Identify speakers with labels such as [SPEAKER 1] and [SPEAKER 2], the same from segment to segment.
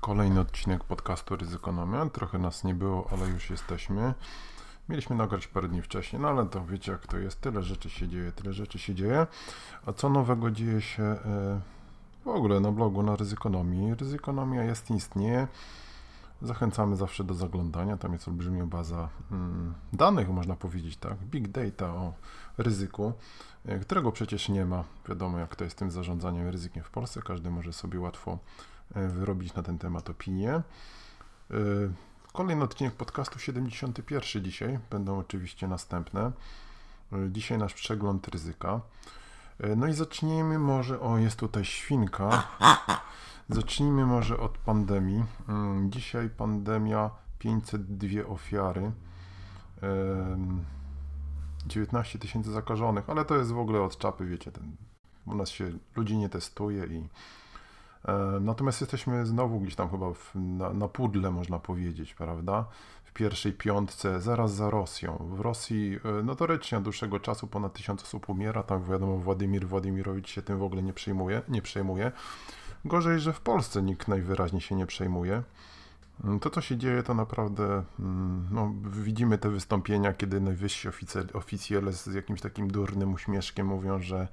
[SPEAKER 1] Kolejny odcinek podcastu Ryzykonomia. Trochę nas nie było, ale już jesteśmy. Mieliśmy nagrać parę dni wcześniej, no ale to wiecie jak to jest. Tyle rzeczy się dzieje, tyle rzeczy się dzieje. A co nowego dzieje się e, w ogóle na blogu na Ryzykonomii? Ryzykonomia jest, istnieje. Zachęcamy zawsze do zaglądania. Tam jest olbrzymia baza mm, danych, można powiedzieć tak. Big data o ryzyku, e, którego przecież nie ma. Wiadomo, jak to jest tym zarządzaniem ryzykiem w Polsce. Każdy może sobie łatwo E, wyrobić na ten temat opinię. E, kolejny odcinek podcastu 71 dzisiaj, będą oczywiście następne. Dzisiaj nasz przegląd ryzyka. No i zacznijmy może, o jest tutaj świnka. Zacznijmy może od pandemii. Mm, dzisiaj pandemia 502 ofiary. 19 tysięcy zakażonych, ale to jest w ogóle od czapy, wiecie, ten, u nas się ludzi nie testuje i E, natomiast jesteśmy znowu gdzieś tam chyba w, na, na pudle, można powiedzieć, prawda? W pierwszej piątce, zaraz za Rosją. W Rosji e, notorycznie od dłuższego czasu ponad tysiąc osób umiera. Tam wiadomo, Władimir Władimirowicz się tym w ogóle nie przejmuje. Nie przejmuje. Gorzej, że w Polsce nikt najwyraźniej się nie przejmuje. To, co się dzieje, to naprawdę mm, no, widzimy te wystąpienia, kiedy najwyżsi oficjele z jakimś takim durnym uśmieszkiem mówią, że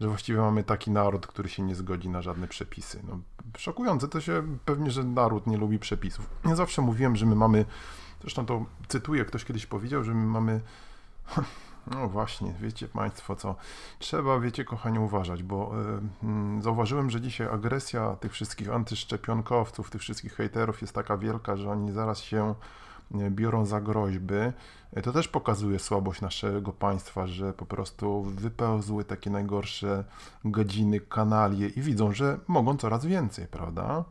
[SPEAKER 1] że właściwie mamy taki naród, który się nie zgodzi na żadne przepisy. No, szokujące to się pewnie, że naród nie lubi przepisów. Ja zawsze mówiłem, że my mamy, zresztą to cytuję, ktoś kiedyś powiedział, że my mamy no właśnie, wiecie Państwo co, trzeba, wiecie kochani, uważać, bo y, zauważyłem, że dzisiaj agresja tych wszystkich antyszczepionkowców, tych wszystkich hejterów jest taka wielka, że oni zaraz się biorą za groźby, to też pokazuje słabość naszego państwa, że po prostu wypełzły takie najgorsze godziny, kanalie i widzą, że mogą coraz więcej, prawda?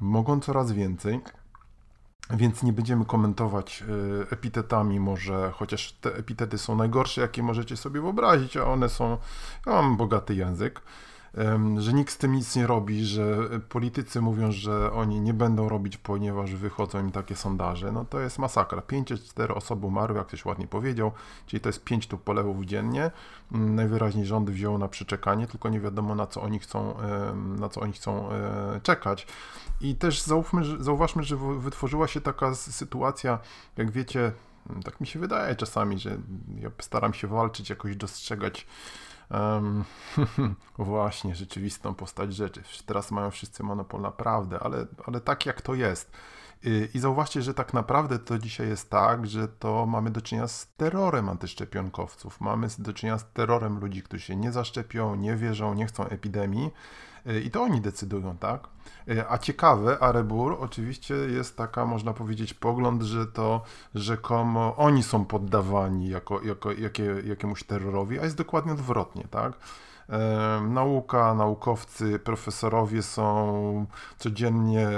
[SPEAKER 1] Mogą coraz więcej. Więc nie będziemy komentować e, epitetami, może, chociaż te epitety są najgorsze, jakie możecie sobie wyobrazić, a one są. Ja mam bogaty język że nikt z tym nic nie robi, że politycy mówią, że oni nie będą robić, ponieważ wychodzą im takie sondaże, no to jest masakra. 5-4 osoby umarły, jak ktoś ładnie powiedział, czyli to jest 5 tu polewów dziennie. Mm, najwyraźniej rząd wziął na przeczekanie, tylko nie wiadomo na co oni chcą, na co oni chcą e, czekać. I też zaufmy, zauważmy, że wytworzyła się taka sytuacja, jak wiecie, tak mi się wydaje czasami, że ja staram się walczyć, jakoś dostrzegać Um, właśnie, rzeczywistą postać rzeczy. Teraz mają wszyscy monopol na prawdę, ale, ale tak jak to jest. I zauważcie, że tak naprawdę to dzisiaj jest tak, że to mamy do czynienia z terrorem antyszczepionkowców. Mamy do czynienia z terrorem ludzi, którzy się nie zaszczepią, nie wierzą, nie chcą epidemii. Y, I to oni decydują, tak? Y, a ciekawe, Arebur oczywiście jest taka, można powiedzieć, pogląd, że to rzekomo oni są poddawani jako, jako jakie, jakiemuś terrorowi, a jest dokładnie odwrotnie, tak? Nauka, naukowcy, profesorowie są codziennie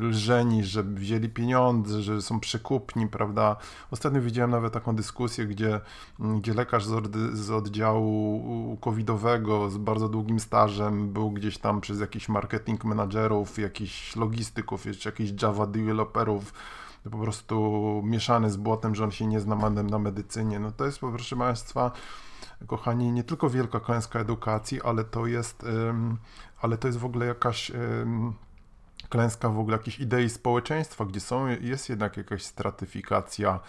[SPEAKER 1] lżeni, że wzięli pieniądze, że są przekupni, prawda? Ostatnio widziałem nawet taką dyskusję, gdzie, gdzie lekarz z, od, z oddziału covidowego z bardzo długim stażem był gdzieś tam przez jakichś marketing managerów, jakichś logistyków, jeszcze jakichś Java developerów, po prostu mieszany z błotem, że on się nie zna na medycynie. No to jest, proszę Państwa, kochani, nie tylko wielka klęska edukacji, ale to jest, ale to jest w ogóle jakaś klęska w ogóle jakiejś idei społeczeństwa, gdzie są, jest jednak jakaś stratyfikacja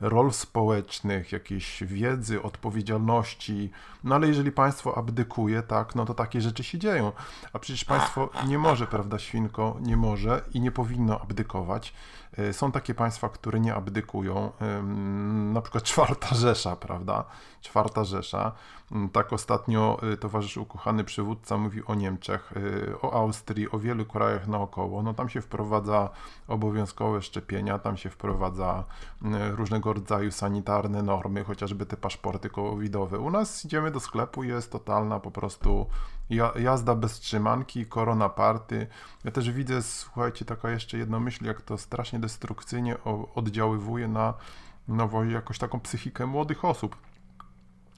[SPEAKER 1] rol społecznych, jakiejś wiedzy, odpowiedzialności. No ale jeżeli państwo abdykuje, tak, no to takie rzeczy się dzieją. A przecież państwo nie może, prawda, świnko, nie może i nie powinno abdykować. E, są takie państwa, które nie abdykują, na przykład Czwarta Rzesza, prawda? Czwarta Rzesza. Tak ostatnio e, towarzysz ukochany przywódca mówi o Niemczech, e, o Austrii, o wielu krajach naokoło. No tam się wprowadza obowiązkowe szczepienia, tam się wprowadza różnego rodzaju sanitarne normy, chociażby te paszporty covidowe. U nas idziemy do sklepu jest totalna po prostu jazda bez trzymanki, korona party. Ja też widzę, słuchajcie, taka jeszcze jedna myśl, jak to strasznie destrukcyjnie oddziaływuje na no, jakoś taką psychikę młodych osób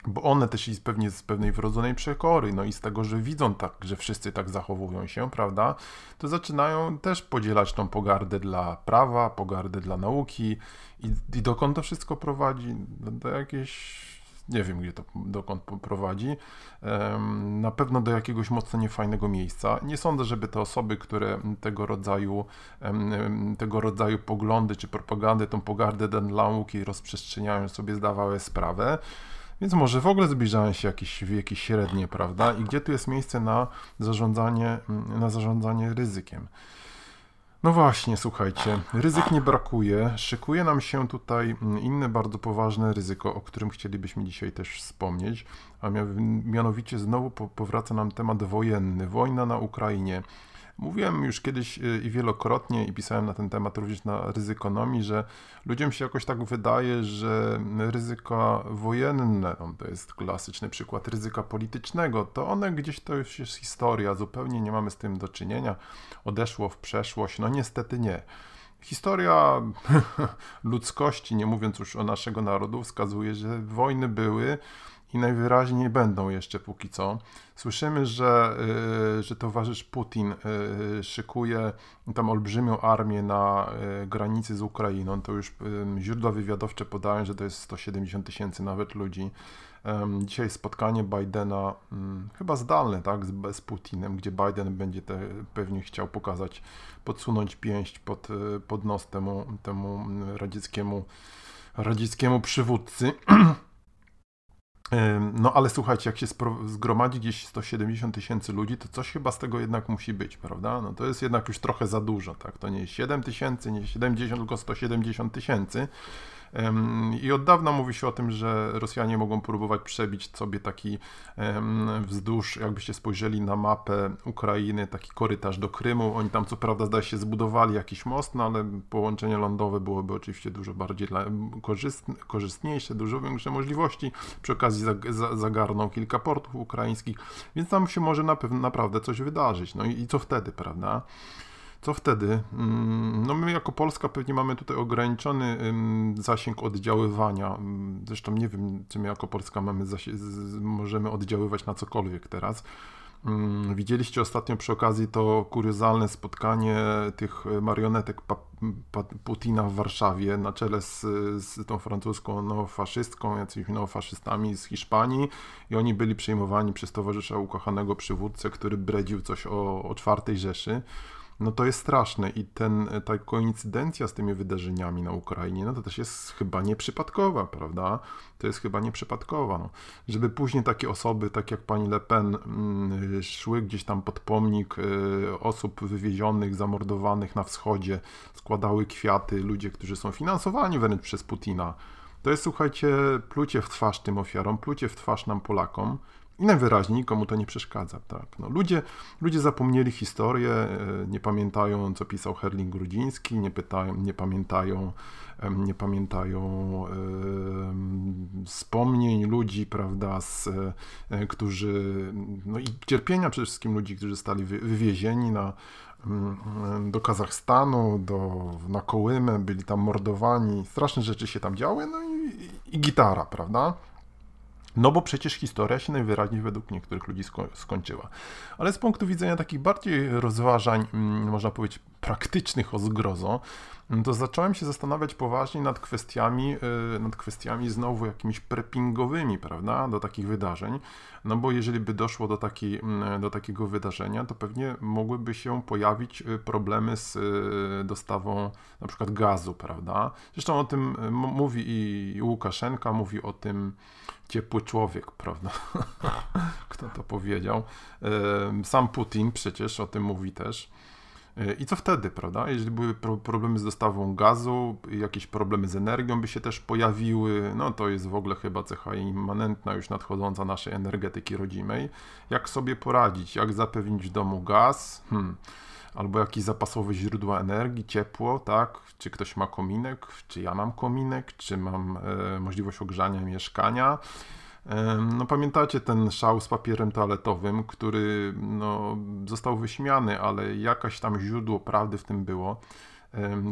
[SPEAKER 1] bo one też i pewnie z pewnej wrodzonej przekory, no i z tego, że widzą tak, że wszyscy tak zachowują się, prawda, to zaczynają też podzielać tą pogardę dla prawa, pogardę dla nauki i, i dokąd to wszystko prowadzi? Do, do jakiejś, nie wiem gdzie to dokąd prowadzi, na pewno do jakiegoś mocno niefajnego miejsca. Nie sądzę, żeby te osoby, które tego rodzaju, tego rodzaju poglądy czy propagandę, tą pogardę dla nauki rozprzestrzeniają, sobie zdawały sprawę. Więc może w ogóle zbliżają się jakieś wieki średnie, prawda? I gdzie tu jest miejsce na zarządzanie, na zarządzanie ryzykiem? No właśnie, słuchajcie, ryzyk nie brakuje. Szykuje nam się tutaj inne bardzo poważne ryzyko, o którym chcielibyśmy dzisiaj też wspomnieć, a mianowicie znowu powraca nam temat wojenny, wojna na Ukrainie. Mówiłem już kiedyś y, i wielokrotnie i pisałem na ten temat również na ryzykonomii, że ludziom się jakoś tak wydaje, że ryzyka wojenne, no to jest klasyczny przykład ryzyka politycznego, to one gdzieś to już jest historia, zupełnie nie mamy z tym do czynienia, odeszło w przeszłość, no niestety nie. Historia ludzkości, nie mówiąc już o naszego narodu, wskazuje, że wojny były, i najwyraźniej będą jeszcze póki co. Słyszymy, że, y, że towarzysz Putin y, szykuje tam olbrzymią armię na y, granicy z Ukrainą. To już źródła wywiadowcze podają, że to jest 170 tysięcy nawet ludzi. Dzisiaj spotkanie Bidena, chyba zdalne, tak, z, z Putinem, gdzie Biden będzie te, pewnie chciał pokazać, podsunąć pięść pod, pod nos temu, temu radzieckiemu, radzieckiemu przywódcy. No ale słuchajcie, jak się zgromadzi gdzieś 170 tysięcy ludzi, to coś chyba z tego jednak musi być, prawda? No to jest jednak już trochę za dużo, tak? To nie jest 7 tysięcy, nie 70, tylko 170 tysięcy. I od dawna mówi się o tym, że Rosjanie mogą próbować przebić sobie taki wzdłuż, jakbyście spojrzeli na mapę Ukrainy, taki korytarz do Krymu. Oni tam co prawda zdaje się zbudowali jakiś most, no ale połączenie lądowe byłoby oczywiście dużo bardziej korzystniejsze, dużo większe możliwości. Przy okazji zagarną kilka portów ukraińskich, więc tam się może na pewno naprawdę coś wydarzyć. No i, i co wtedy, prawda? Co wtedy? Mm, no my jako Polska pewnie mamy tutaj ograniczony zasięg oddziaływania. Mm, zresztą nie wiem, czy my jako Polska mamy możemy oddziaływać na cokolwiek teraz. Mm, widzieliście ostatnio przy okazji to kuriozalne spotkanie tych marionetek Putina w Warszawie na czele z, z tą francuską neofaszystką, jacyś neofaszystami z Hiszpanii i oni byli przejmowani przez towarzysza ukochanego przywódcę, który bredził coś o, o czwartej Rzeszy no to jest straszne i ten, ta koincydencja z tymi wydarzeniami na Ukrainie, no to też jest chyba nieprzypadkowa, prawda? To jest chyba nieprzypadkowa, no. Żeby później takie osoby, tak jak pani Le Pen, mm, szły gdzieś tam pod pomnik y, osób wywiezionych, zamordowanych na wschodzie, składały kwiaty, ludzie, którzy są finansowani wręcz przez Putina. To jest, słuchajcie, plucie w twarz tym ofiarom, plucie w twarz nam Polakom, i najwyraźniej komu to nie przeszkadza. Tak? No, ludzie, ludzie zapomnieli historię, e, nie pamiętają, co pisał Herling Grudziński, nie, pytają, nie pamiętają, nie pamiętają wspomnień ludzi, prawda, z, e, którzy, no i cierpienia przede wszystkim ludzi, którzy zostali wywiezieni na, mm, do Kazachstanu, do, na Kołymę, byli tam mordowani, straszne rzeczy się tam działy, no i, i, i gitara, prawda? No bo przecież historia się najwyraźniej według niektórych ludzi sko skończyła. Ale z punktu widzenia takich bardziej rozważań, mm, można powiedzieć, praktycznych o zgrozo, mm, to zacząłem się zastanawiać poważnie nad kwestiami, y, nad kwestiami znowu jakimiś preppingowymi, prawda, do takich wydarzeń. No bo jeżeli by doszło do, taki, mm, do takiego wydarzenia, to pewnie mogłyby się pojawić y, problemy z y, dostawą na przykład gazu, prawda. Zresztą o tym mówi i Łukaszenka, mówi o tym ciepły człowiek, prawda? Kto to powiedział? Sam Putin przecież o tym mówi też. E, I co wtedy, prawda? Jeżeli były problemy z dostawą gazu, jakieś problemy z energią by się też pojawiły, no to jest w ogóle chyba cecha immanentna już nadchodząca naszej energetyki rodzimej. Jak sobie poradzić? Jak zapewnić domu gaz? Hmm. Albo jakieś zapasowe źródła energii, ciepło, tak? Czy ktoś ma kominek? Czy ja mam kominek? Czy mam e, możliwość ogrzania mieszkania? No pamiętacie ten szał z papierem toaletowym, który no, został wyśmiany, ale jakaś tam źródło prawdy w tym było.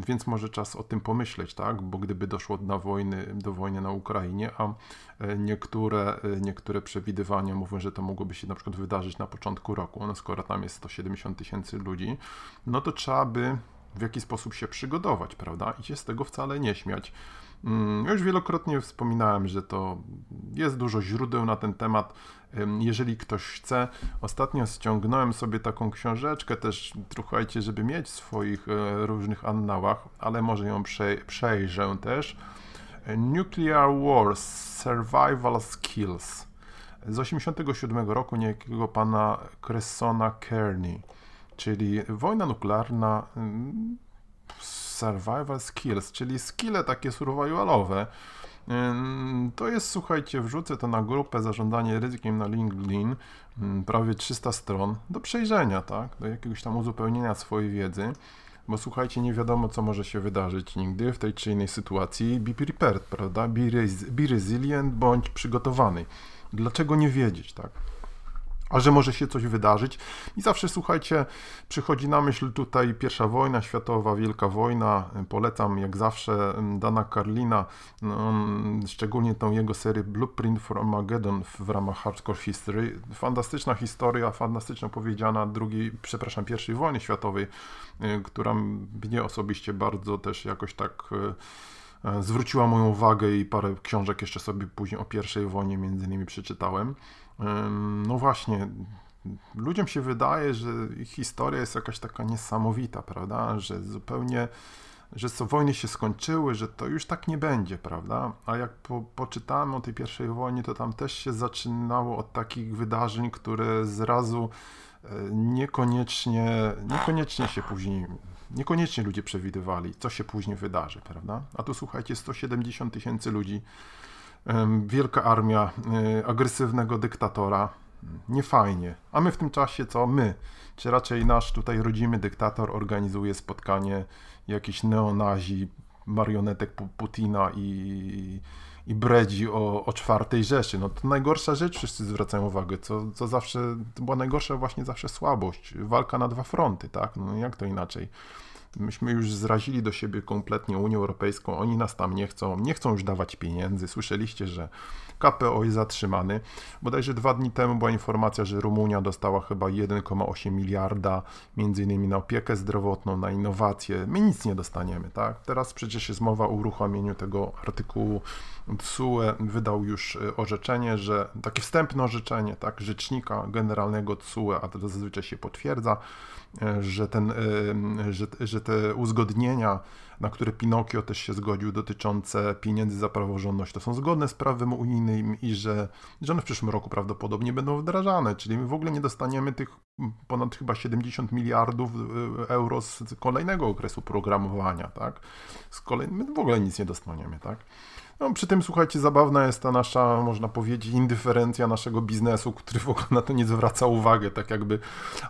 [SPEAKER 1] Więc może czas o tym pomyśleć, tak? Bo gdyby doszło na wojny, do wojny na Ukrainie, a e, niektóre, e, niektóre przewidywania mówią, że to mogłoby się na przykład wydarzyć na początku roku, no skoro tam jest 170 tysięcy ludzi, no to trzeba by w jakiś sposób się przygotować, prawda? I się z tego wcale nie śmiać. Mm, już wielokrotnie wspominałem, że to jest dużo źródeł na ten temat. Jeżeli ktoś chce, ostatnio ściągnąłem sobie taką książeczkę też, słuchajcie, żeby mieć w swoich e, różnych annałach, ale może ją przejrzę też. Nuclear Wars Survival Skills z 87 roku niejakiego pana Cressona Kearney, czyli wojna nuklearna survival skills, czyli skille takie survivalowe. To jest, słuchajcie, wrzucę to na grupę zarządzanie ryzykiem na LinkedIn, prawie 300 stron, do przejrzenia, tak, do jakiegoś tam uzupełnienia swojej wiedzy, bo słuchajcie, nie wiadomo, co może się wydarzyć nigdy w tej czy innej sytuacji. Be prepared, prawda? Be, res be resilient, bądź przygotowany. Dlaczego nie wiedzieć, tak? A że może się coś wydarzyć. I zawsze, słuchajcie, przychodzi na myśl tutaj pierwsza wojna światowa, wielka wojna. Polecam jak zawsze Dana Carlina, no, szczególnie tą jego serię Blueprint for Armageddon w ramach Hardcore History. Fantastyczna historia, fantastycznie powiedziana drugiej, przepraszam, pierwszej wojny światowej, y, która mnie osobiście bardzo też jakoś tak y, y, zwróciła moją uwagę i parę książek jeszcze sobie później o pierwszej wojnie między innymi przeczytałem. No właśnie, ludziom się wydaje, że ich historia jest jakaś taka niesamowita, prawda? Że zupełnie, że co wojny się skończyły, że to już tak nie będzie, prawda? A jak po, poczytałem o tej pierwszej wojnie, to tam też się zaczynało od takich wydarzeń, które zrazu e, niekoniecznie, niekoniecznie się później, niekoniecznie ludzie przewidywali, co się później wydarzy, prawda? A tu słuchajcie, 170 tysięcy ludzi wielka armia e, agresywnego dyktatora. Niefajnie. A my w tym czasie co? My, czy raczej nasz tutaj rodzimy dyktator organizuje spotkanie jakichś neonazi, marionetek Putina i, i bredzi o, o czwartej Rzeszy. No to najgorsza rzecz, wszyscy zwracają uwagę, co, co zawsze, to była najgorsza właśnie zawsze słabość, walka na dwa fronty, tak? No jak to inaczej? Myśmy już zrazili do siebie kompletnie Unię Europejską, oni nas tam nie chcą, nie chcą już dawać pieniędzy. Słyszeliście, że KPO jest zatrzymany. Bodajże dwa dni temu była informacja, że Rumunia dostała chyba 1,8 miliarda, między innymi na opiekę zdrowotną, na innowacje. My nic nie dostaniemy, tak? Teraz przecież jest mowa o uruchomieniu tego artykułu. TSUE wydał już e, orzeczenie, że takie wstępne orzeczenie, tak, rzecznika generalnego TSUE, a to zazwyczaj się potwierdza, że, ten, e, że, że te uzgodnienia na które Pinokio też się zgodził, dotyczące pieniędzy za praworządność, to są zgodne z prawem unijnym i że, że one w przyszłym roku prawdopodobnie będą wdrażane, czyli my w ogóle nie dostaniemy tych ponad chyba 70 miliardów e, euro z kolejnego okresu programowania, tak? Z kolei my w ogóle nic nie dostaniemy, tak? No, przy tym, słuchajcie, zabawna jest ta nasza, można powiedzieć, indyferencja naszego biznesu, który w ogóle na to nie zwraca uwagi, tak jakby.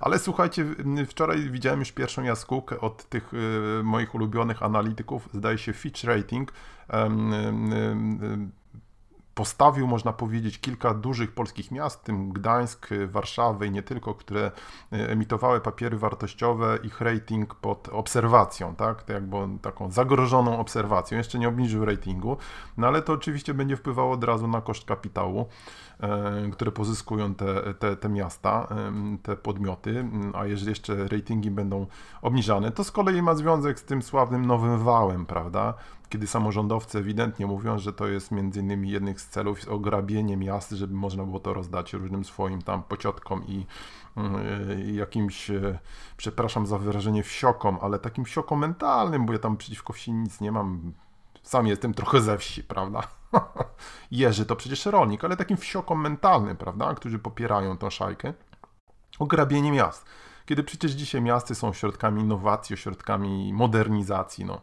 [SPEAKER 1] Ale słuchajcie, wczoraj widziałem już pierwszą jaskółkę od tych y, moich ulubionych analityków, zdaje się Fitch Rating. Postawił, można powiedzieć, kilka dużych polskich miast, tym Gdańsk, Warszawę i nie tylko, które e, emitowały papiery wartościowe, ich rating pod obserwacją, tak, jakby taką zagrożoną obserwacją. Jeszcze nie obniżył ratingu, no ale to oczywiście będzie wpływało od razu na koszt kapitału. E, które pozyskują te, te, te miasta, te podmioty, a jeżeli jeszcze ratingi będą obniżane, to z kolei ma związek z tym sławnym nowym wałem, prawda? Kiedy samorządowcy ewidentnie mówią, że to jest między innymi jednych z celów ograbienie miast, żeby można było to rozdać różnym swoim tam pociotkom i y, jakimś, e, przepraszam za wyrażenie, wsiokom, ale takim wsiokom mentalnym, bo ja tam przeciwko wsi nic nie mam, sam jestem trochę ze wsi, prawda? Jerzy to przecież rolnik, ale takim wsiokom mentalnym, prawda? Którzy popierają tą szajkę. Ograbienie miast. Kiedy przecież dzisiaj miasty są środkami innowacji, środkami modernizacji, no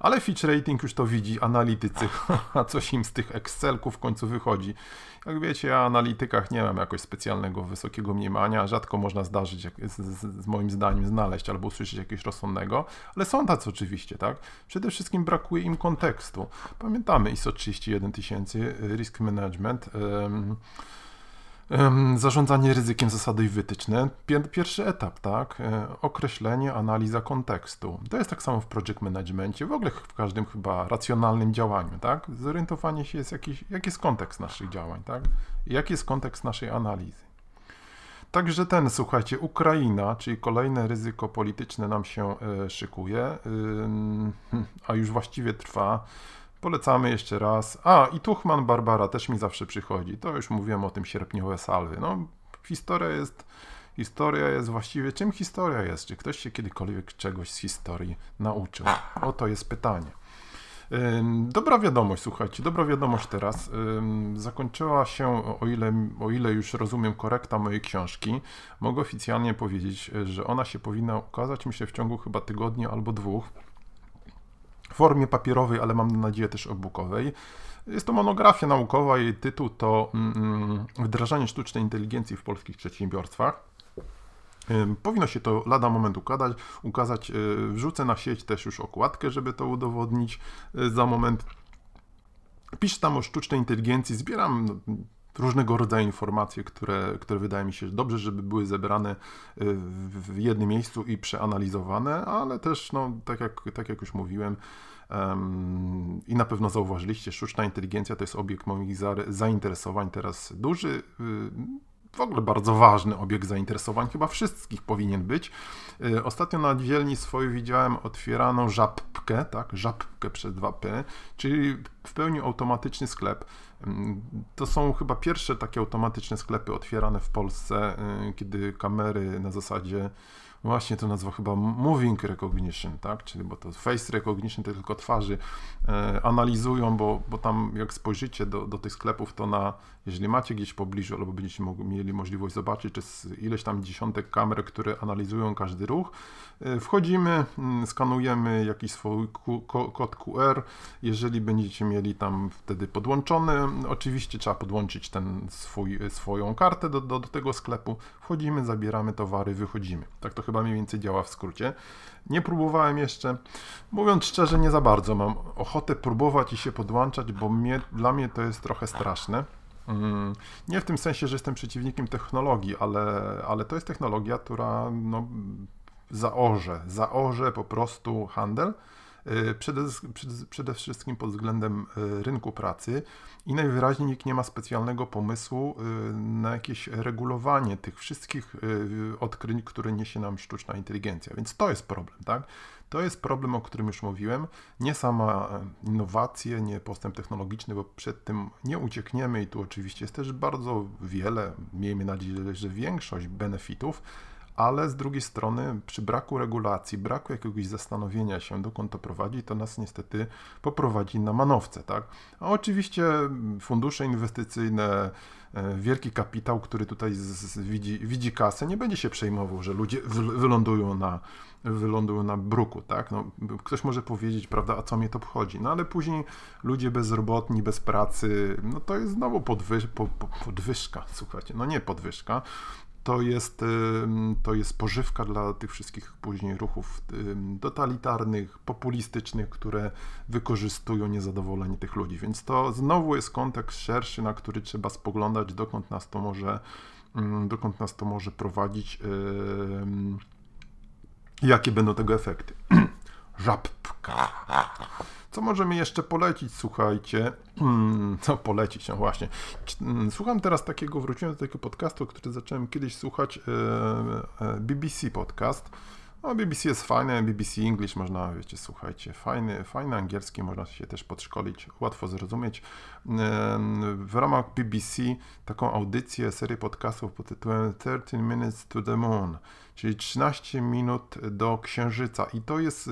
[SPEAKER 1] ale Fitch Rating już to widzi, analitycy, a coś im z tych Excelków w końcu wychodzi. Jak wiecie, ja o analitykach nie mam jakoś specjalnego wysokiego mniemania, rzadko można zdarzyć, z, z, z, moim zdaniem, znaleźć albo usłyszeć jakiegoś rozsądnego, ale są tacy oczywiście, tak? Przede wszystkim brakuje im kontekstu. Pamiętamy ISO 31000, Risk Management, Zarządzanie ryzykiem, zasady i wytyczne. Pierwszy etap, tak? E, określenie, analiza kontekstu. To jest tak samo w project managementie, w ogóle w każdym chyba racjonalnym działaniu, tak? Zorientowanie się jest jakiś, jaki jest kontekst naszych działań, tak? Jaki jest kontekst naszej analizy. Także ten, słuchajcie, Ukraina, czyli kolejne ryzyko polityczne nam się e, szykuje, a już właściwie trwa. Polecamy jeszcze raz. A, i Tuchman Barbara też mi zawsze przychodzi. To już mówiłem o tym sierpniowe salwy. No, historia jest, historia jest właściwie, czym historia jest? Czy ktoś się kiedykolwiek czegoś z historii nauczył? Oto jest pytanie. Dobra wiadomość, słuchajcie, dobra wiadomość teraz. Zakończyła się, o ile, o ile już rozumiem, korekta mojej książki. Mogę oficjalnie powiedzieć, że ona się powinna ukazać, myślę, w ciągu chyba tygodnia albo dwóch w formie papierowej, ale mam nadzieję też e-bookowej. Jest to monografia naukowa, jej tytuł to mm, mm, Wdrażanie sztucznej inteligencji w polskich przedsiębiorstwach. Powinno się to lada moment ukazać, ukazać. E, wrzucę na sieć też już okładkę, żeby to udowodnić e, za moment. Piszę tam o sztucznej inteligencji, zbieram no, różnego rodzaju informacje, które, które wydaje mi się że dobrze, żeby były zebrane y, w jednym miejscu i przeanalizowane, ale też, no, tak, jak, tak jak już mówiłem, um, i na pewno zauważyliście, sztuczna inteligencja to jest obiekt moich zainteresowań teraz duży. Y, w ogóle bardzo ważny obiekt zainteresowań, chyba wszystkich powinien być. Y, ostatnio na dzielni swojej widziałem otwieraną żabkę, tak, żabkę przez 2P, czyli w pełni automatyczny sklep. Mm, to są chyba pierwsze takie automatyczne sklepy otwierane w Polsce, y, kiedy kamery na zasadzie właśnie to nazwa chyba moving recognition, tak? Czyli bo to face recognition to tylko twarzy e, analizują, bo, bo tam jak spojrzycie do, do tych sklepów, to na, jeżeli macie gdzieś w pobliżu albo będziecie mieli możliwość zobaczyć, czy ileś tam dziesiątek kamer, które analizują każdy ruch, e, wchodzimy, mm, skanujemy jakiś swój kod QR, jeżeli będziecie mieli tam wtedy podłączony, oczywiście trzeba podłączyć ten swój, swoją kartę do, do, do tego sklepu, wchodzimy, zabieramy towary, wychodzimy. Tak to chyba mniej więcej działa w skrócie. Nie próbowałem jeszcze. Mówiąc szczerze, nie za bardzo mam ochotę próbować i się podłączać, bo mnie, dla mnie to jest trochę straszne. Nie w tym sensie, że jestem przeciwnikiem technologii, ale, ale to jest technologia, która no, zaorze, zaorze po prostu handel. Y, przede, przede, wszystkim pod względem y, rynku pracy i najwyraźniej nikt nie ma specjalnego pomysłu y, na jakieś regulowanie tych wszystkich odkryć, które niesie nam sztuczna inteligencja. Więc to jest problem, tak? To jest problem, o którym już mówiłem. Nie sama innowacje, nie postęp technologiczny, bo przed tym nie uciekniemy i tu oczywiście jest też bardzo wiele, miejmy nadzieję, że większość benefitów, ale z drugiej strony przy braku regulacji, braku jakiegoś zastanowienia się, dokąd to prowadzi, to nas niestety poprowadzi na manowce, tak? A oczywiście fundusze inwestycyjne, e, wielki kapitał, który tutaj z, z, widzi, widzi kasę, nie będzie się przejmował, że ludzie wylądują na, wylądują na bruku, tak? No, ktoś może powiedzieć, prawda, a co mnie to obchodzi? No ale później ludzie bezrobotni, bez pracy, no to jest znowu podwyż, po, po, podwyżka, słuchajcie, no nie podwyżka, to jest, to jest pożywka dla tych wszystkich później ruchów totalitarnych, populistycznych, które wykorzystują niezadowolenie tych ludzi. Więc to znowu jest kontekst szerszy, na który trzeba spoglądać, dokąd nas to może, dokąd nas to może prowadzić, jakie będą tego efekty. Żabka. Co możemy jeszcze polecić, słuchajcie? Co polecić, no właśnie. Mm, słucham teraz takiego, wróciłem do takiego podcastu, który zacząłem kiedyś słuchać, e, e, BBC podcast. No, BBC jest fajne, BBC English można, wiecie, słuchajcie, fajny, fajny angielski, można się też podszkolić, łatwo zrozumieć. W ramach BBC taką audycję, serię podcastów pod tytułem 13 Minutes to the Moon, czyli 13 minut do Księżyca. I to jest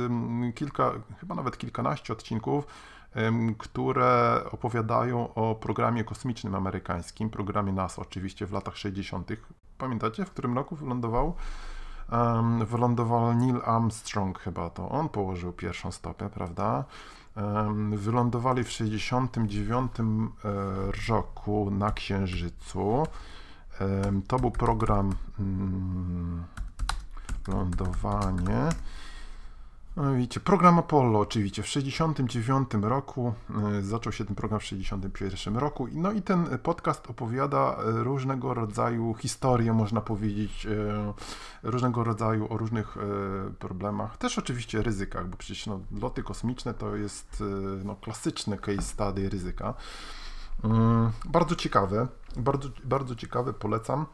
[SPEAKER 1] kilka, chyba nawet kilkanaście odcinków, które opowiadają o programie kosmicznym amerykańskim, programie NASA oczywiście w latach 60. Pamiętacie, w którym roku wylądował? wylądował Neil Armstrong chyba to on położył pierwszą stopę, prawda? Wylądowali w 69 e, roku na Księżycu. To był program um, lądowanie. No widzicie, program Apollo oczywiście w 69 roku, y, zaczął się ten program w 61 roku, no i ten podcast opowiada y, różnego rodzaju historie, można powiedzieć, y, różnego rodzaju o różnych problemach, też oczywiście ryzykach, bo przecież no, loty kosmiczne to jest no, klasyczny case study ryzyka. Bardzo ciekawe, bardzo, bardzo ciekawe, polecam.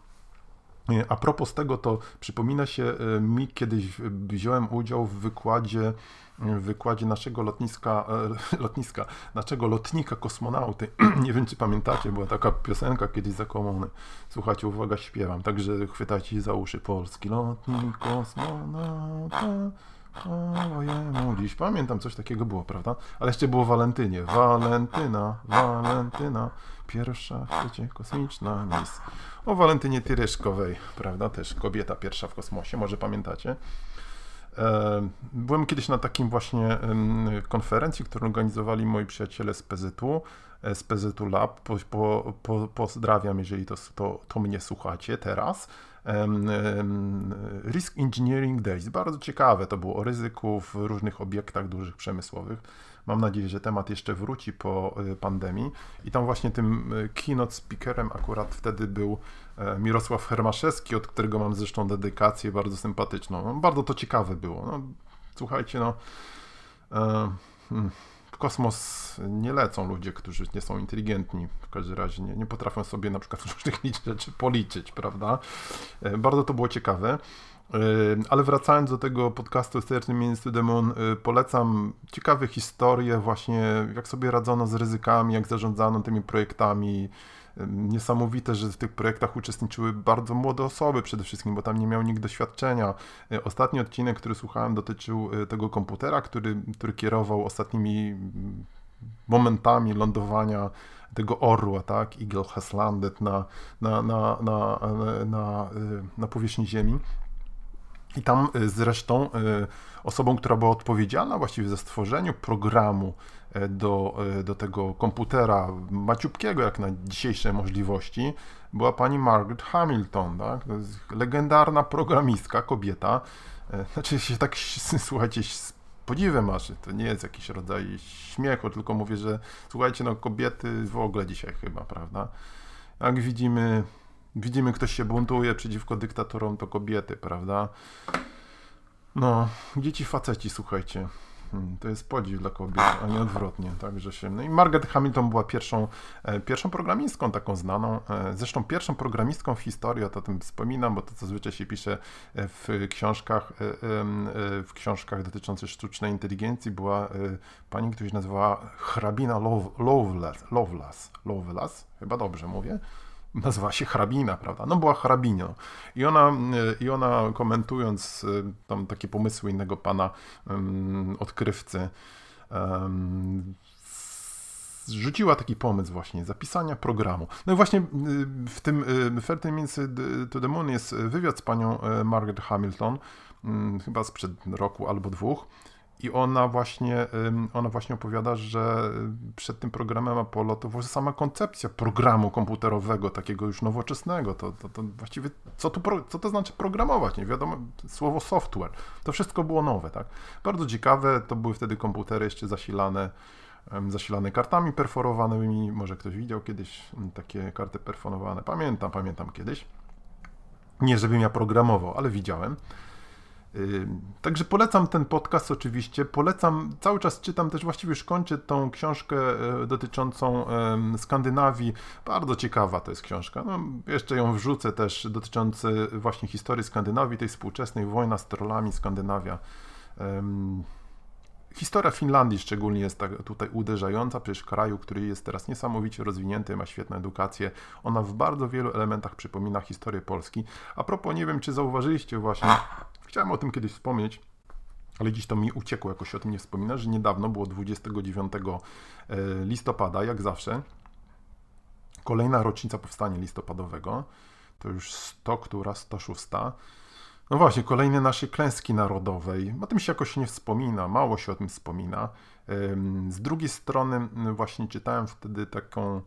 [SPEAKER 1] A propos tego, to przypomina się e, mi, kiedyś wziąłem udział w wykładzie, w wykładzie naszego lotniska, e, lotniska, naszego lotnika kosmonauty. Nie wiem, czy pamiętacie, była taka piosenka kiedyś za komuny. Słuchajcie, uwaga, śpiewam, także chwytajcie za uszy polski lotnik kosmonauta. O, jemu dziś. Pamiętam, coś takiego było, prawda? Ale jeszcze było Walentynie. Walentyna, Walentyna, pierwsza w świecie kosmiczna mis o Walentynie Tyryszkowej, prawda, też kobieta pierwsza w kosmosie, może pamiętacie. E, byłem kiedyś na takim właśnie konferencji, którą organizowali moi przyjaciele z PZU, e, z PZU Lab. Po, po, pozdrawiam, jeżeli to, to, to mnie słuchacie teraz. Risk Engineering Days. Bardzo ciekawe to było o ryzyku w różnych obiektach dużych przemysłowych. Mam nadzieję, że temat jeszcze wróci po y, pandemii. I tam właśnie tym y, keynote speakerem akurat wtedy był e, Mirosław Hermaszewski, od którego mam zresztą dedykację bardzo sympatyczną. No, bardzo to ciekawe było. No, słuchajcie, no. E, hmm, kosmos nie lecą ludzie, którzy nie są inteligentni, w każdym razie nie, nie potrafią sobie na przykład różnych rzeczy policzyć, prawda? E, bardzo to było ciekawe. Ale wracając do tego podcastu to the Moon, y, polecam ciekawe historie właśnie, jak sobie radzono z ryzykami, jak zarządzano tymi projektami. Niesamowite, że w tych projektach uczestniczyły bardzo młode osoby przede wszystkim, bo tam nie miał nikt doświadczenia. Y, ostatni odcinek, który słuchałem, dotyczył y, tego komputera, który, który kierował ostatnimi mm, momentami lądowania tego orła, tak? Eagle has landed na, na, na, na, na, na powierzchni Ziemi. I tam y, zresztą y, osobą, która była odpowiedzialna właściwie za stworzeniu programu y, do, do tego komputera maciupkiego, jak na dzisiejsze możliwości, była pani Margaret Hamilton, tak? legendarna programistka, kobieta. Znaczy się tak, słuchajcie, z podziwem aż, to nie jest jakiś rodzaj śmiechu, tylko mówię, że słuchajcie, no kobiety w ogóle dzisiaj chyba, prawda? Jak widzimy, Widzimy, ktoś się buntuje przeciwko dyktatorom, to kobiety, prawda? No, dzieci faceci, słuchajcie. Hmm, to jest podziw dla kobiet, a nie odwrotnie. Także się. No i Margaret Hamilton była pierwszą, e, pierwszą programistką taką znaną. E, zresztą pierwszą programistką w historii, o tym wspominam, bo to zazwyczaj się pisze e, w książkach, w książkach dotyczących sztucznej inteligencji, była pani, która się nazywała hrabina Lovelace. Lovelace, Lovelace, chyba dobrze mówię nazywała się hrabina, prawda? No była hrabinią. I ona, i ona komentując y, tam takie pomysły innego pana um, odkrywcy, rzuciła taki pomysł właśnie zapisania programu. No i właśnie y, w tym Ferty Means to the Moon jest wywiad z panią y, Margaret Hamilton, mm, chyba sprzed roku albo dwóch, i ona właśnie, ona właśnie opowiada, że przed tym programem Apollo to właśnie sama koncepcja programu komputerowego, takiego już nowoczesnego, to, to, to właściwie co, tu, co to znaczy programować, nie wiadomo, słowo software, to wszystko było nowe, tak. Bardzo ciekawe, to były wtedy komputery jeszcze zasilane, zasilane kartami perforowanymi, może ktoś widział kiedyś takie karty perforowane, pamiętam, pamiętam kiedyś. Nie, żebym ja programował, ale widziałem. Także polecam ten podcast oczywiście. Polecam, cały czas czytam też, właściwie już kończę tą książkę e, dotyczącą Skandynawii. Bardzo ciekawa to jest książka. No, jeszcze ją wrzucę też dotyczący właśnie historii Skandynawii, tej współczesnej wojna z trollami Skandynawia. Historia Finlandii szczególnie jest tak tutaj uderzająca, przecież kraju, który jest teraz niesamowicie rozwinięty, ma świetną edukację. Ona w bardzo wielu elementach przypomina historię Polski. A propos, nie wiem, czy zauważyliście właśnie, Chciałem o tym kiedyś wspomnieć, ale dziś to mi uciekło, jakoś o tym nie wspomina, że niedawno było 29 e, listopada, jak zawsze, kolejna rocznica powstania listopadowego, to już 100, która 106. No właśnie, kolejne nasze klęski narodowej. O tym się jakoś nie wspomina, mało się o tym wspomina. Z drugiej strony, właśnie czytałem wtedy taką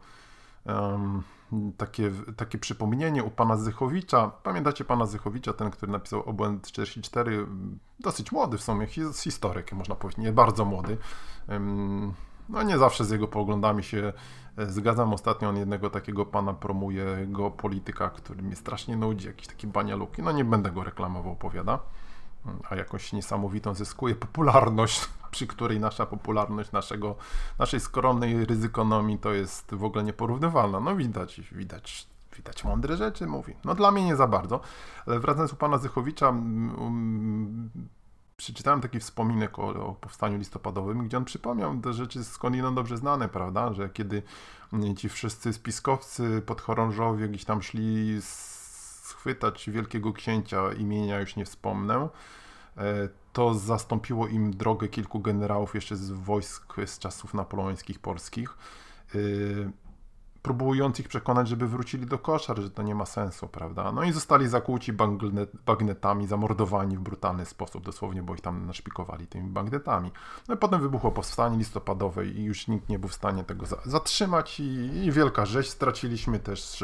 [SPEAKER 1] takie, takie przypomnienie u pana Zychowicza. Pamiętacie pana Zychowicza, ten, który napisał Obłęd 44? Dosyć młody w sumie, historyk, można powiedzieć, nie bardzo młody. No nie zawsze z jego poglądami się e, zgadzam. Ostatnio on jednego takiego pana promuje, jego polityka, który mnie strasznie nudzi, jakiś taki banialuki. No nie będę go reklamował, powiada. A jakoś niesamowitą zyskuje popularność, przy której nasza popularność naszego, naszej skromnej ryzykonomii to jest w ogóle nieporównywalna. No widać, widać widać mądre rzeczy, mówi. No dla mnie nie za bardzo, ale wracając u pana Zychowicza, um, przeczytałem taki wspominek o, o, powstaniu listopadowym, gdzie on przypomniał te rzeczy skądinąd dobrze znane, prawda, że kiedy ci wszyscy spiskowcy podchorążowie gdzieś tam szli schwytać wielkiego księcia, imienia już nie wspomnę, e, to zastąpiło im drogę kilku generałów jeszcze z wojsk z czasów napoleońskich polskich. E, próbując ich przekonać, żeby wrócili do koszar, że to nie ma sensu, prawda? No i zostali zakłuci bagnetami, zamordowani w brutalny sposób, dosłownie, bo ich tam naszpikowali tymi bagnetami. No i potem wybuchło powstanie listopadowe i już nikt nie był w stanie tego zatrzymać i, i wielka rzeź. Straciliśmy też,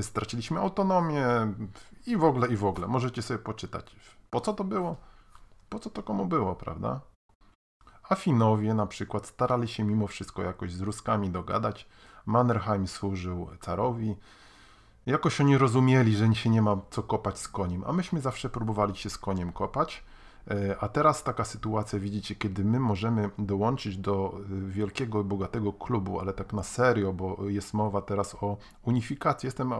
[SPEAKER 1] straciliśmy autonomię i w ogóle, i w ogóle. Możecie sobie poczytać. Po co to było? Po co to komu było, prawda? A Finowie na przykład starali się mimo wszystko jakoś z Ruskami dogadać, Mannerheim służył carowi. Jakoś oni rozumieli, że się nie ma co kopać z koniem, a myśmy zawsze próbowali się z koniem kopać. E, a teraz taka sytuacja, widzicie, kiedy my możemy dołączyć do e, wielkiego bogatego klubu, ale tak na serio, bo jest mowa teraz o unifikacji. Jestem,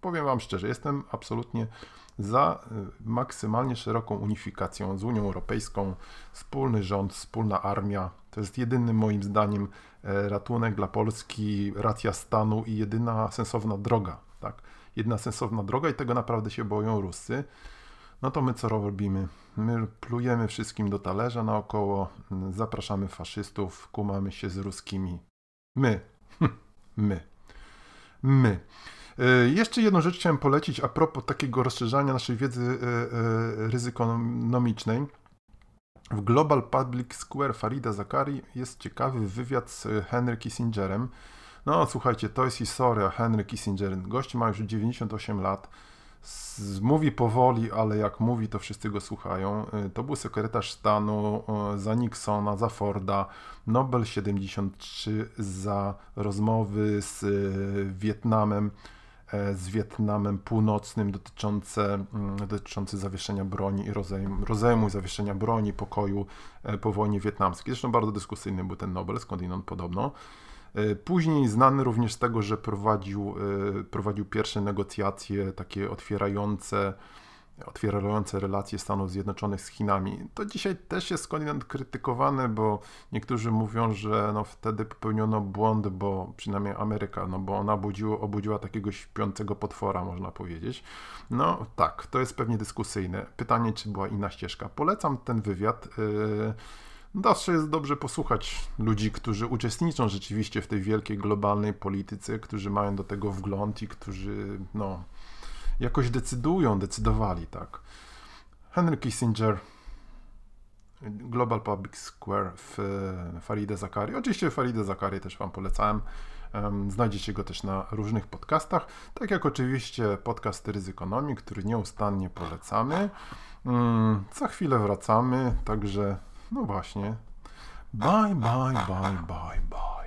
[SPEAKER 1] powiem Wam szczerze, jestem absolutnie za e, maksymalnie szeroką unifikacją z Unią Europejską, wspólny rząd, wspólna armia. To jest jedynym moim zdaniem ratunek dla Polski, racja stanu i jedyna sensowna droga, tak? Jedna sensowna droga i tego naprawdę się boją Ruscy. No to my co robimy? My plujemy wszystkim do talerza naokoło, zapraszamy faszystów, kumamy się z ruskimi. My. my. My. E, jeszcze jedną rzecz chciałem polecić a propos takiego rozszerzania naszej wiedzy e, ryzykonomicznej. W Global Public Square Farida Zakari jest ciekawy wywiad z Henry Kissingerem. No słuchajcie, to jest historia Henry Kissinger. Gość ma już 98 lat. Mówi powoli, ale jak mówi, to wszyscy go słuchają. Y, to był sekretarz stanu y, za Nixona, za Forda, Nobel 73 za rozmowy z y, Wietnamem z Wietnamem Północnym dotyczące, mm, dotyczące zawieszenia broni i rozejmu, rozejmu i zawieszenia broni, pokoju e, po wojnie wietnamskiej. Zresztą bardzo dyskusyjny był ten Nobel, skądinąd podobno. E, później znany również z tego, że prowadził, prowadził pierwsze negocjacje takie otwierające otwierające relacje Stanów Zjednoczonych z Chinami. To dzisiaj też jest skądinąd krytykowane, bo niektórzy mówią, że no wtedy popełniono błąd, bo przynajmniej Ameryka, no bo ona obudziło, obudziła takiego śpiącego potwora, można powiedzieć. No tak, to jest pewnie dyskusyjne. Pytanie, czy była inna ścieżka. Polecam ten wywiad. Yy, Zawsze jest dobrze posłuchać ludzi, którzy uczestniczą rzeczywiście w tej wielkiej globalnej polityce, którzy mają do tego wgląd i którzy no, jakoś decydują, decydowali, tak. Henry Kissinger, Global Public Square w Faride Zakari. Oczywiście Faride Zakari też Wam polecałem. Znajdziecie go też na różnych podcastach, tak jak oczywiście podcast Ryzykonomii, który nieustannie polecamy. Mm, za chwilę wracamy, także no właśnie. Bye, bye, bye, bye.